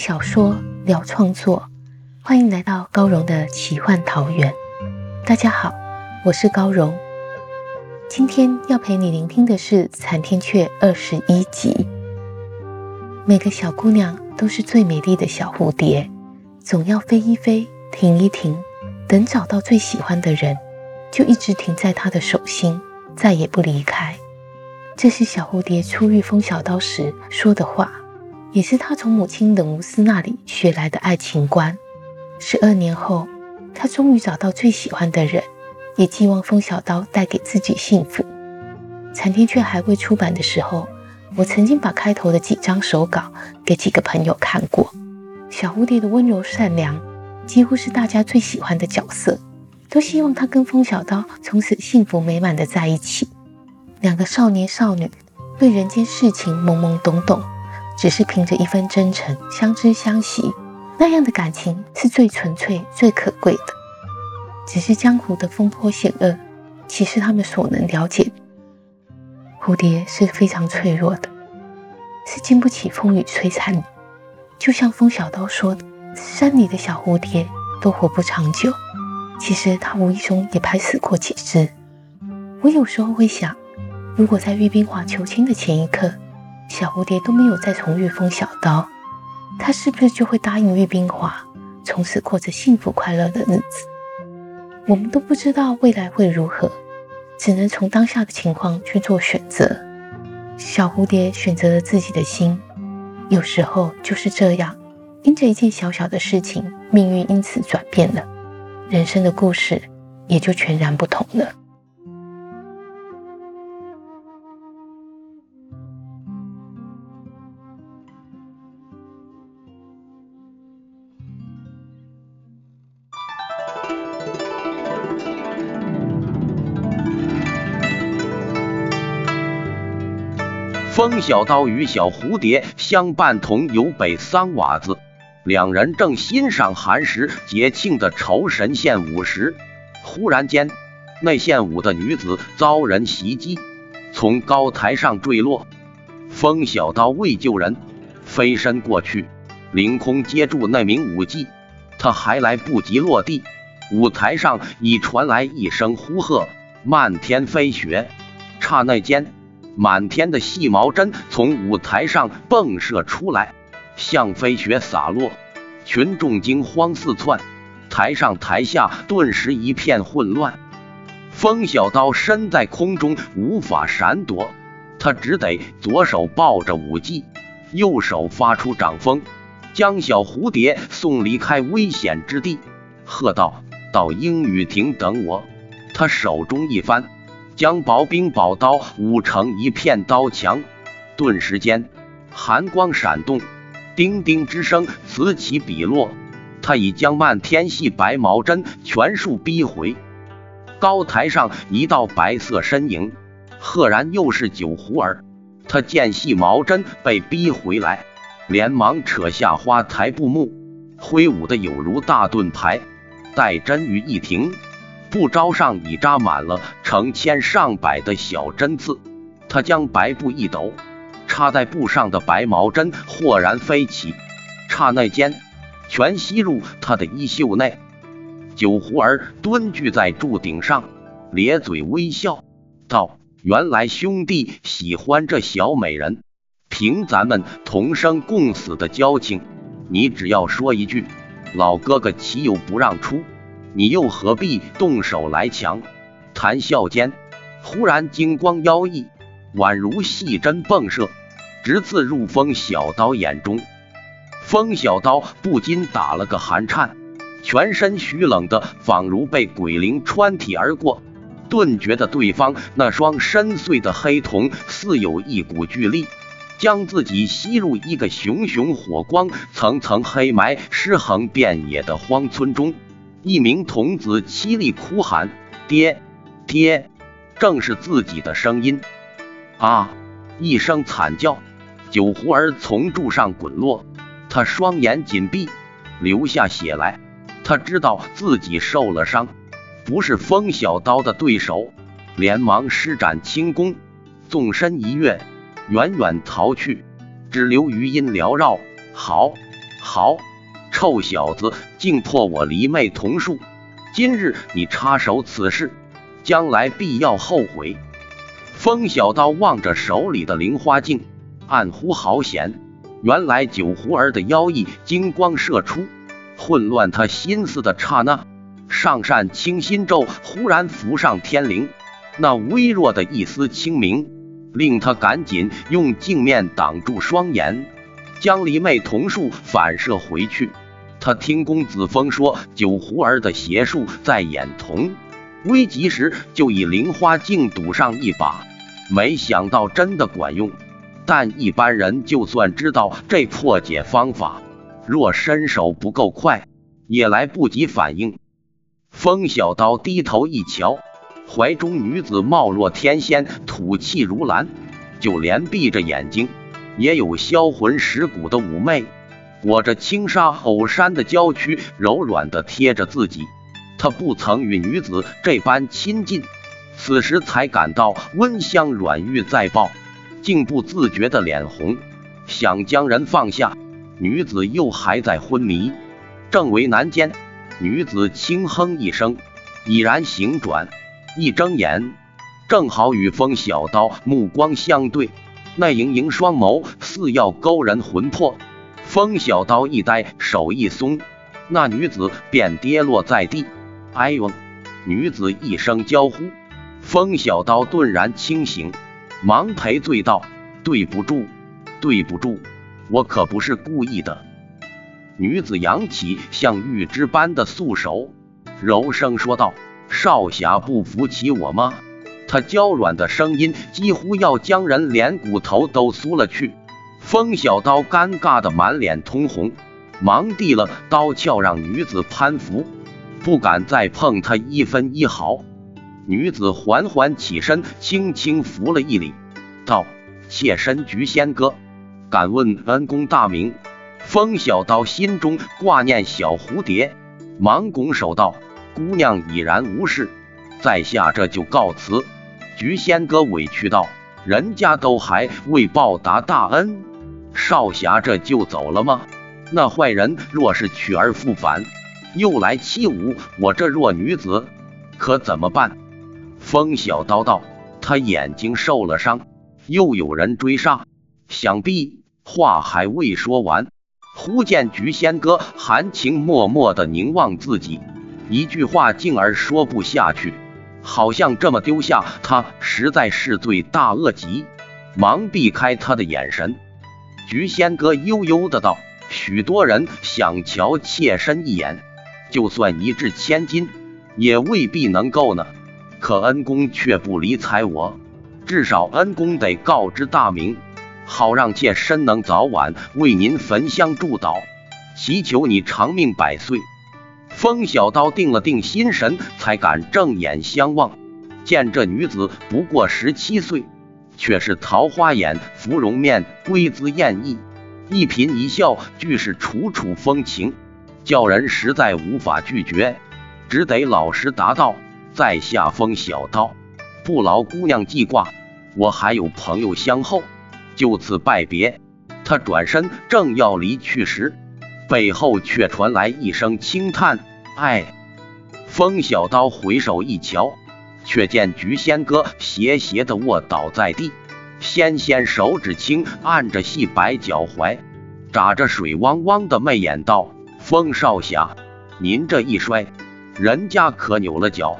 小说聊创作，欢迎来到高荣的奇幻桃源。大家好，我是高荣。今天要陪你聆听的是《残天阙》二十一集。每个小姑娘都是最美丽的小蝴蝶，总要飞一飞，停一停，等找到最喜欢的人，就一直停在他的手心，再也不离开。这是小蝴蝶初遇风小刀时说的话。也是他从母亲冷无斯那里学来的爱情观。十二年后，他终于找到最喜欢的人，也寄望风小刀带给自己幸福。残天却还未出版的时候，我曾经把开头的几张手稿给几个朋友看过。小蝴蝶的温柔善良，几乎是大家最喜欢的角色，都希望他跟风小刀从此幸福美满的在一起。两个少年少女对人间事情懵懵懂懂。只是凭着一份真诚相知相惜，那样的感情是最纯粹、最可贵的。只是江湖的风波险恶，岂是他们所能了解？蝴蝶是非常脆弱的，是经不起风雨摧残的。就像风小刀说的：“山里的小蝴蝶都活不长久。”其实他无意中也拍死过几只。我有时候会想，如果在玉冰华求亲的前一刻，小蝴蝶都没有再重遇风小刀，他是不是就会答应玉冰华，从此过着幸福快乐的日子？我们都不知道未来会如何，只能从当下的情况去做选择。小蝴蝶选择了自己的心，有时候就是这样，因着一件小小的事情，命运因此转变了，人生的故事也就全然不同了。风小刀与小蝴蝶相伴同游北三瓦子，两人正欣赏寒食节庆的酬神献舞时，忽然间，那献舞的女子遭人袭击，从高台上坠落。风小刀为救人，飞身过去，凌空接住那名舞姬。他还来不及落地，舞台上已传来一声呼喝：“漫天飞雪！”刹那间。满天的细毛针从舞台上迸射出来，像飞雪洒落，群众惊慌四窜，台上台下顿时一片混乱。风小刀身在空中无法闪躲，他只得左手抱着舞姬，右手发出掌风，将小蝴蝶送离开危险之地，喝道：“到英语亭等我。”他手中一翻。将薄冰宝刀舞成一片刀墙，顿时间寒光闪动，叮叮之声此起彼落。他已将漫天细白毛针全数逼回。高台上一道白色身影，赫然又是九狐儿。他见细毛针被逼回来，连忙扯下花台布幕，挥舞的有如大盾牌，待针于一停。布招上已扎满了成千上百的小针刺，他将白布一抖，插在布上的白毛针豁然飞起，刹那间全吸入他的衣袖内。九狐儿蹲踞在柱顶上，咧嘴微笑道：“原来兄弟喜欢这小美人，凭咱们同生共死的交情，你只要说一句，老哥哥岂有不让出？”你又何必动手来抢？谈笑间，忽然金光妖异，宛如细针迸射，直刺入风小刀眼中。风小刀不禁打了个寒颤，全身虚冷的，仿如被鬼灵穿体而过，顿觉得对方那双深邃的黑瞳似有一股巨力，将自己吸入一个熊熊火光、层层黑霾、尸横遍野的荒村中。一名童子凄厉哭喊：“爹，爹！”正是自己的声音。啊！一声惨叫，酒壶儿从柱上滚落，他双眼紧闭，流下血来。他知道自己受了伤，不是风小刀的对手，连忙施展轻功，纵身一跃，远远逃去，只留余音缭绕。好，好，臭小子，竟破我离妹同树！今日你插手此事，将来必要后悔。风小刀望着手里的灵花镜，暗呼好险！原来九胡儿的妖异金光射出。混乱他心思的刹那，上善清心咒忽然浮上天灵，那微弱的一丝清明，令他赶紧用镜面挡住双眼，将离妹瞳术反射回去。他听公子风说，九胡儿的邪术在眼瞳，危急时就以灵花镜赌上一把，没想到真的管用。但一般人就算知道这破解方法。若身手不够快，也来不及反应。风小刀低头一瞧，怀中女子貌若天仙，吐气如兰，就连闭着眼睛也有销魂蚀骨的妩媚。裹着轻纱藕衫的娇躯柔软的贴着自己，他不曾与女子这般亲近，此时才感到温香软玉在抱，竟不自觉的脸红，想将人放下。女子又还在昏迷，正为难间，女子轻哼一声，已然醒转，一睁眼，正好与风小刀目光相对，那盈盈双眸似要勾人魂魄。风小刀一呆，手一松，那女子便跌落在地。哎呦！女子一声娇呼，风小刀顿然清醒，忙赔罪道：“对不住，对不住。”我可不是故意的。女子扬起像玉枝般的素手，柔声说道：“少侠不服气我吗？”她娇软的声音几乎要将人连骨头都酥了去。风小刀尴尬的满脸通红，忙递了刀鞘让女子攀扶，不敢再碰她一分一毫。女子缓缓起身，轻轻扶了一礼，道：“妾身菊仙哥。”敢问恩公大名？风小刀心中挂念小蝴蝶，忙拱手道：“姑娘已然无事，在下这就告辞。”菊仙哥委屈道：“人家都还未报答大恩，少侠这就走了吗？那坏人若是取而复返，又来欺侮我这弱女子，可怎么办？”风小刀道：“他眼睛受了伤，又有人追杀，想必……”话还未说完，忽见菊仙哥含情脉脉的凝望自己，一句话竟而说不下去，好像这么丢下他实在是罪大恶极，忙避开他的眼神。菊仙哥悠悠的道：“许多人想瞧妾身一眼，就算一掷千金，也未必能够呢。可恩公却不理睬我，至少恩公得告知大名。”好让妾身能早晚为您焚香祝祷，祈求你长命百岁。风小刀定了定心神，才敢正眼相望。见这女子不过十七岁，却是桃花眼、芙蓉面、闺姿艳逸，一颦一笑俱是楚楚风情，叫人实在无法拒绝，只得老实答道：“在下风小刀，不劳姑娘记挂，我还有朋友相候。”就此拜别，他转身正要离去时，背后却传来一声轻叹：“哎！”风小刀回首一瞧，却见菊仙哥斜斜的卧倒在地，纤纤手指轻按着细白脚踝，眨着水汪汪的媚眼道：“风少侠，您这一摔，人家可扭了脚，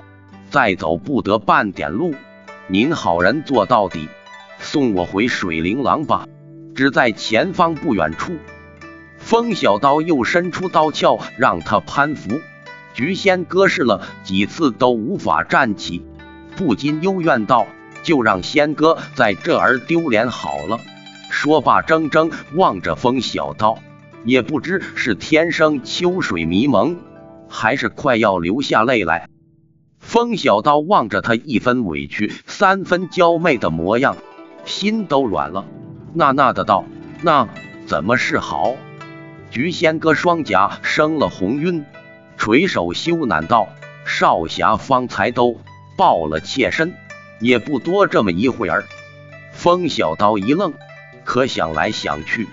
再走不得半点路，您好人做到底。”送我回水灵廊吧，只在前方不远处。风小刀又伸出刀鞘，让他攀扶。菊仙哥试了几次都无法站起，不禁幽怨道：“就让仙哥在这儿丢脸好了。”说罢，怔怔望着风小刀，也不知是天生秋水迷蒙，还是快要流下泪来。风小刀望着他一分委屈三分娇媚的模样，心都软了，呐呐的道：“那怎么是好？”菊仙哥双颊生了红晕，垂手羞赧道：“少侠方才都抱了妾身，也不多这么一会儿。”风小刀一愣，可想来想去，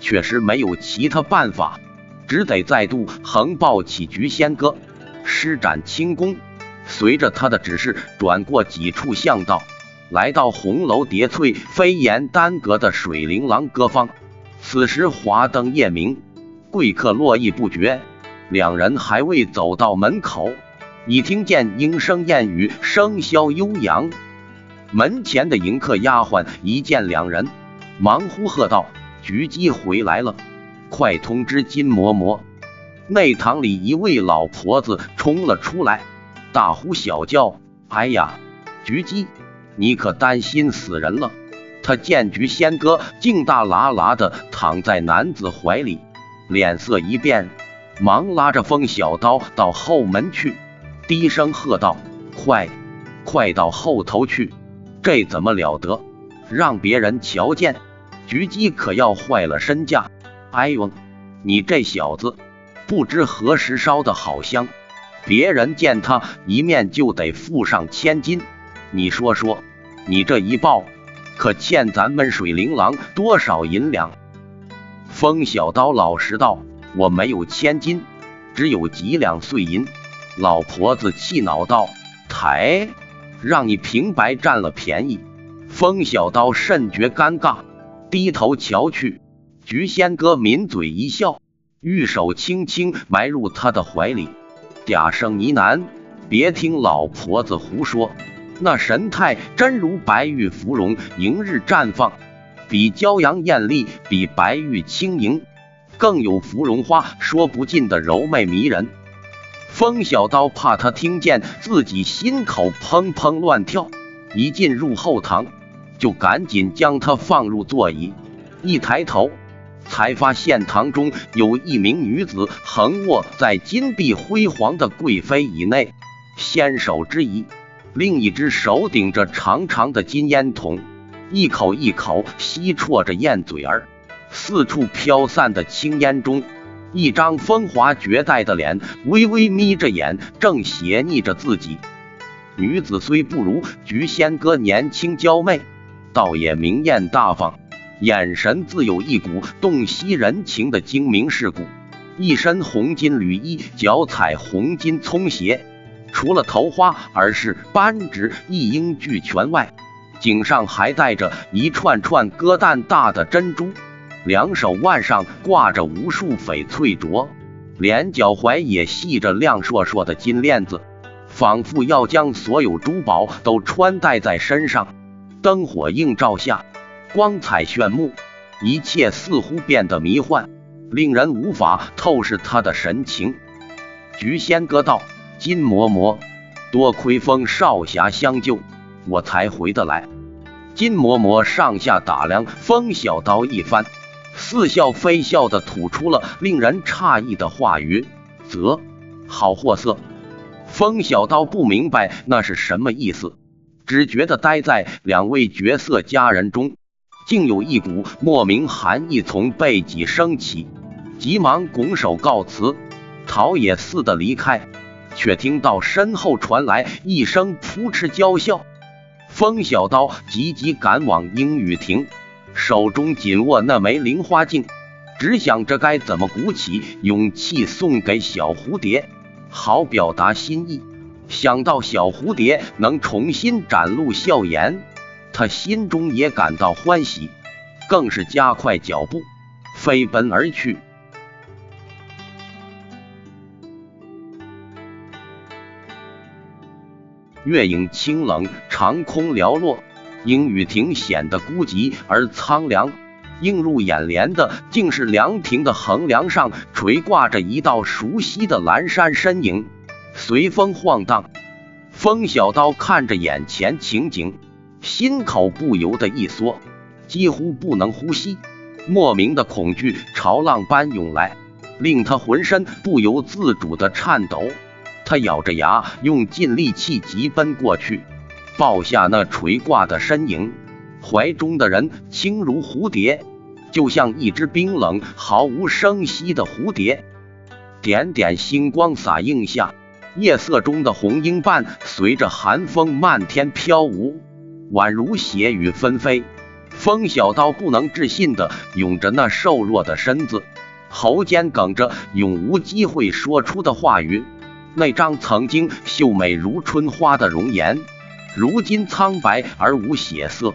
确实没有其他办法，只得再度横抱起菊仙哥，施展轻功。随着他的指示，转过几处巷道，来到红楼叠翠、飞檐丹阁的水灵廊歌坊。此时华灯夜明，贵客络绎不绝。两人还未走到门口，已听见莺声燕语，笙箫悠扬。门前的迎客丫鬟一见两人，忙呼喝道：“菊姬回来了，快通知金嬷嬷。”内堂里一位老婆子冲了出来。大呼小叫，哎呀，菊姬，你可担心死人了！他见菊仙哥竟大喇喇的躺在男子怀里，脸色一变，忙拉着风小刀到后门去，低声喝道：“快，快到后头去！这怎么了得？让别人瞧见，菊姬可要坏了身价！哎呦，你这小子，不知何时烧的好香！”别人见他一面就得付上千金，你说说，你这一报可欠咱们水灵郎多少银两？风小刀老实道：“我没有千金，只有几两碎银。”老婆子气恼道：“抬，让你平白占了便宜。”风小刀甚觉尴尬，低头瞧去，菊仙哥抿嘴一笑，玉手轻轻埋入他的怀里。嗲声呢喃，别听老婆子胡说，那神态真如白玉芙蓉迎日绽放，比骄阳艳丽，比白玉轻盈，更有芙蓉花说不尽的柔媚迷人。风小刀怕他听见自己心口砰砰乱跳，一进入后堂，就赶紧将他放入座椅，一抬头。才发现堂中有一名女子横卧在金碧辉煌的贵妃椅内，纤手之仪，另一只手顶着长长的金烟筒，一口一口吸啜着烟嘴儿。四处飘散的青烟中，一张风华绝代的脸微微眯着眼，正斜睨着自己。女子虽不如菊仙哥年轻娇媚，倒也明艳大方。眼神自有一股洞悉人情的精明世故，一身红金缕衣，脚踩红金葱鞋，除了头花而是扳指一应俱全外，颈上还戴着一串串鸽蛋大的珍珠，两手腕上挂着无数翡翠镯，连脚踝也系着亮烁烁的金链子，仿佛要将所有珠宝都穿戴在身上。灯火映照下。光彩炫目，一切似乎变得迷幻，令人无法透视他的神情。菊仙哥道：“金嬷嬷，多亏风少侠相救，我才回得来。”金嬷嬷上下打量风小刀一番，似笑非笑的吐出了令人诧异的话语：“啧，好货色。”风小刀不明白那是什么意思，只觉得待在两位绝色佳人中。竟有一股莫名寒意从背脊升起，急忙拱手告辞，逃也似的离开，却听到身后传来一声扑哧娇笑。风小刀急急赶往英语亭，手中紧握那枚菱花镜，只想着该怎么鼓起勇气送给小蝴蝶，好表达心意。想到小蝴蝶能重新展露笑颜。他心中也感到欢喜，更是加快脚步，飞奔而去。月影清冷，长空寥落，阴雨亭显得孤寂而苍凉。映入眼帘的，竟是凉亭的横梁上垂挂着一道熟悉的阑珊身影。随风晃荡。风小刀看着眼前情景，心口不由得一缩，几乎不能呼吸。莫名的恐惧潮浪般涌来，令他浑身不由自主的颤抖。他咬着牙，用尽力气疾奔过去，抱下那垂挂的身影。怀中的人轻如蝴蝶，就像一只冰冷毫无声息的蝴蝶。点点星光洒映下，夜色中的红缨瓣随着寒风漫天飘舞，宛如血雨纷飞。风小刀不能置信的拥着那瘦弱的身子，喉间哽着永无机会说出的话语。那张曾经秀美如春花的容颜，如今苍白而无血色。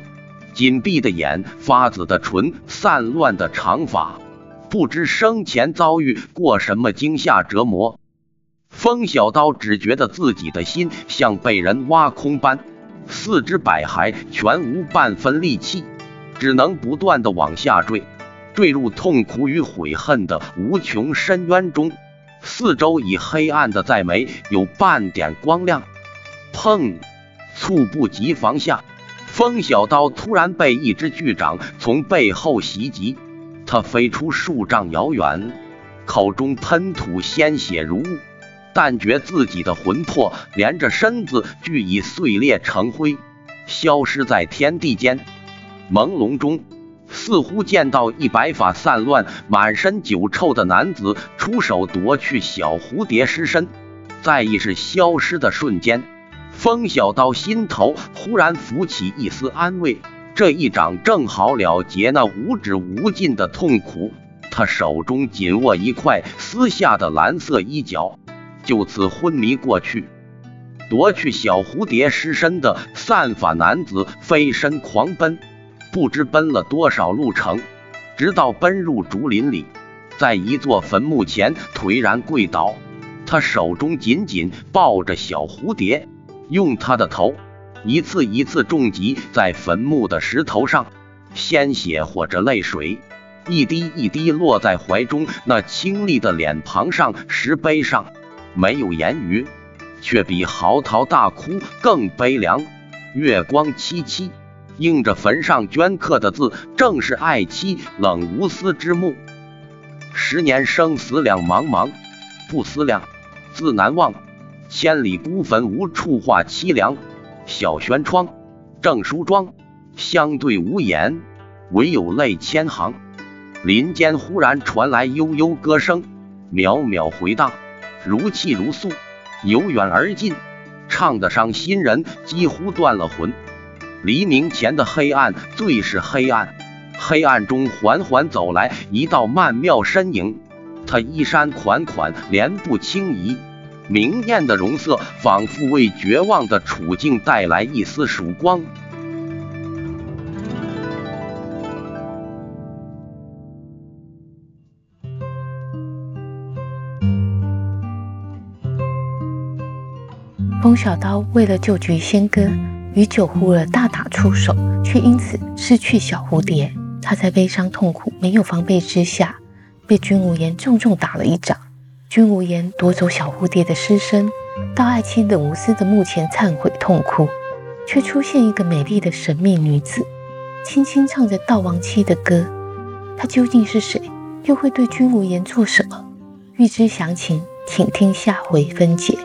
紧闭的眼，发紫的唇，散乱的长发，不知生前遭遇过什么惊吓折磨。风小刀只觉得自己的心像被人挖空般，四肢百骸全无半分力气，只能不断的往下坠，坠入痛苦与悔恨的无穷深渊中。四周已黑暗的再没有半点光亮。砰！猝不及防下。风小刀突然被一只巨掌从背后袭击，他飞出数丈遥远，口中喷吐鲜血如雾，但觉自己的魂魄连着身子俱已碎裂成灰，消失在天地间。朦胧中，似乎见到一白发散乱、满身酒臭的男子出手夺去小蝴蝶尸身，在意识消失的瞬间。风小刀心头忽然浮起一丝安慰，这一掌正好了结那无止无尽的痛苦。他手中紧握一块撕下的蓝色衣角，就此昏迷过去。夺去小蝴蝶尸身的散发男子飞身狂奔，不知奔了多少路程，直到奔入竹林里，在一座坟墓前颓然跪倒。他手中紧紧抱着小蝴蝶。用他的头一次一次重击在坟墓的石头上，鲜血或者泪水一滴一滴落在怀中那清丽的脸庞上，石碑上没有言语，却比嚎啕大哭更悲凉。月光凄凄，映着坟上镌刻的字，正是爱妻冷无私之墓。十年生死两茫茫，不思量，自难忘。千里孤坟，无处话凄凉。小轩窗，正梳妆，相对无言，唯有泪千行。林间忽然传来悠悠歌声，渺渺回荡，如泣如诉，由远而近，唱得伤心人几乎断了魂。黎明前的黑暗最是黑暗，黑暗中缓缓走来一道曼妙身影，他衣衫款款，莲步轻移。明艳的容色，仿佛为绝望的处境带来一丝曙光。风小刀为了救菊仙哥，与九呼儿大打出手，却因此失去小蝴蝶。他在悲伤痛苦、没有防备之下，被君无言重重打了一掌。君无言夺走小蝴蝶的尸身，到爱妻冷无私的墓前忏悔痛哭，却出现一个美丽的神秘女子，轻轻唱着悼亡妻的歌。她究竟是谁？又会对君无言做什么？欲知详情，请听下回分解。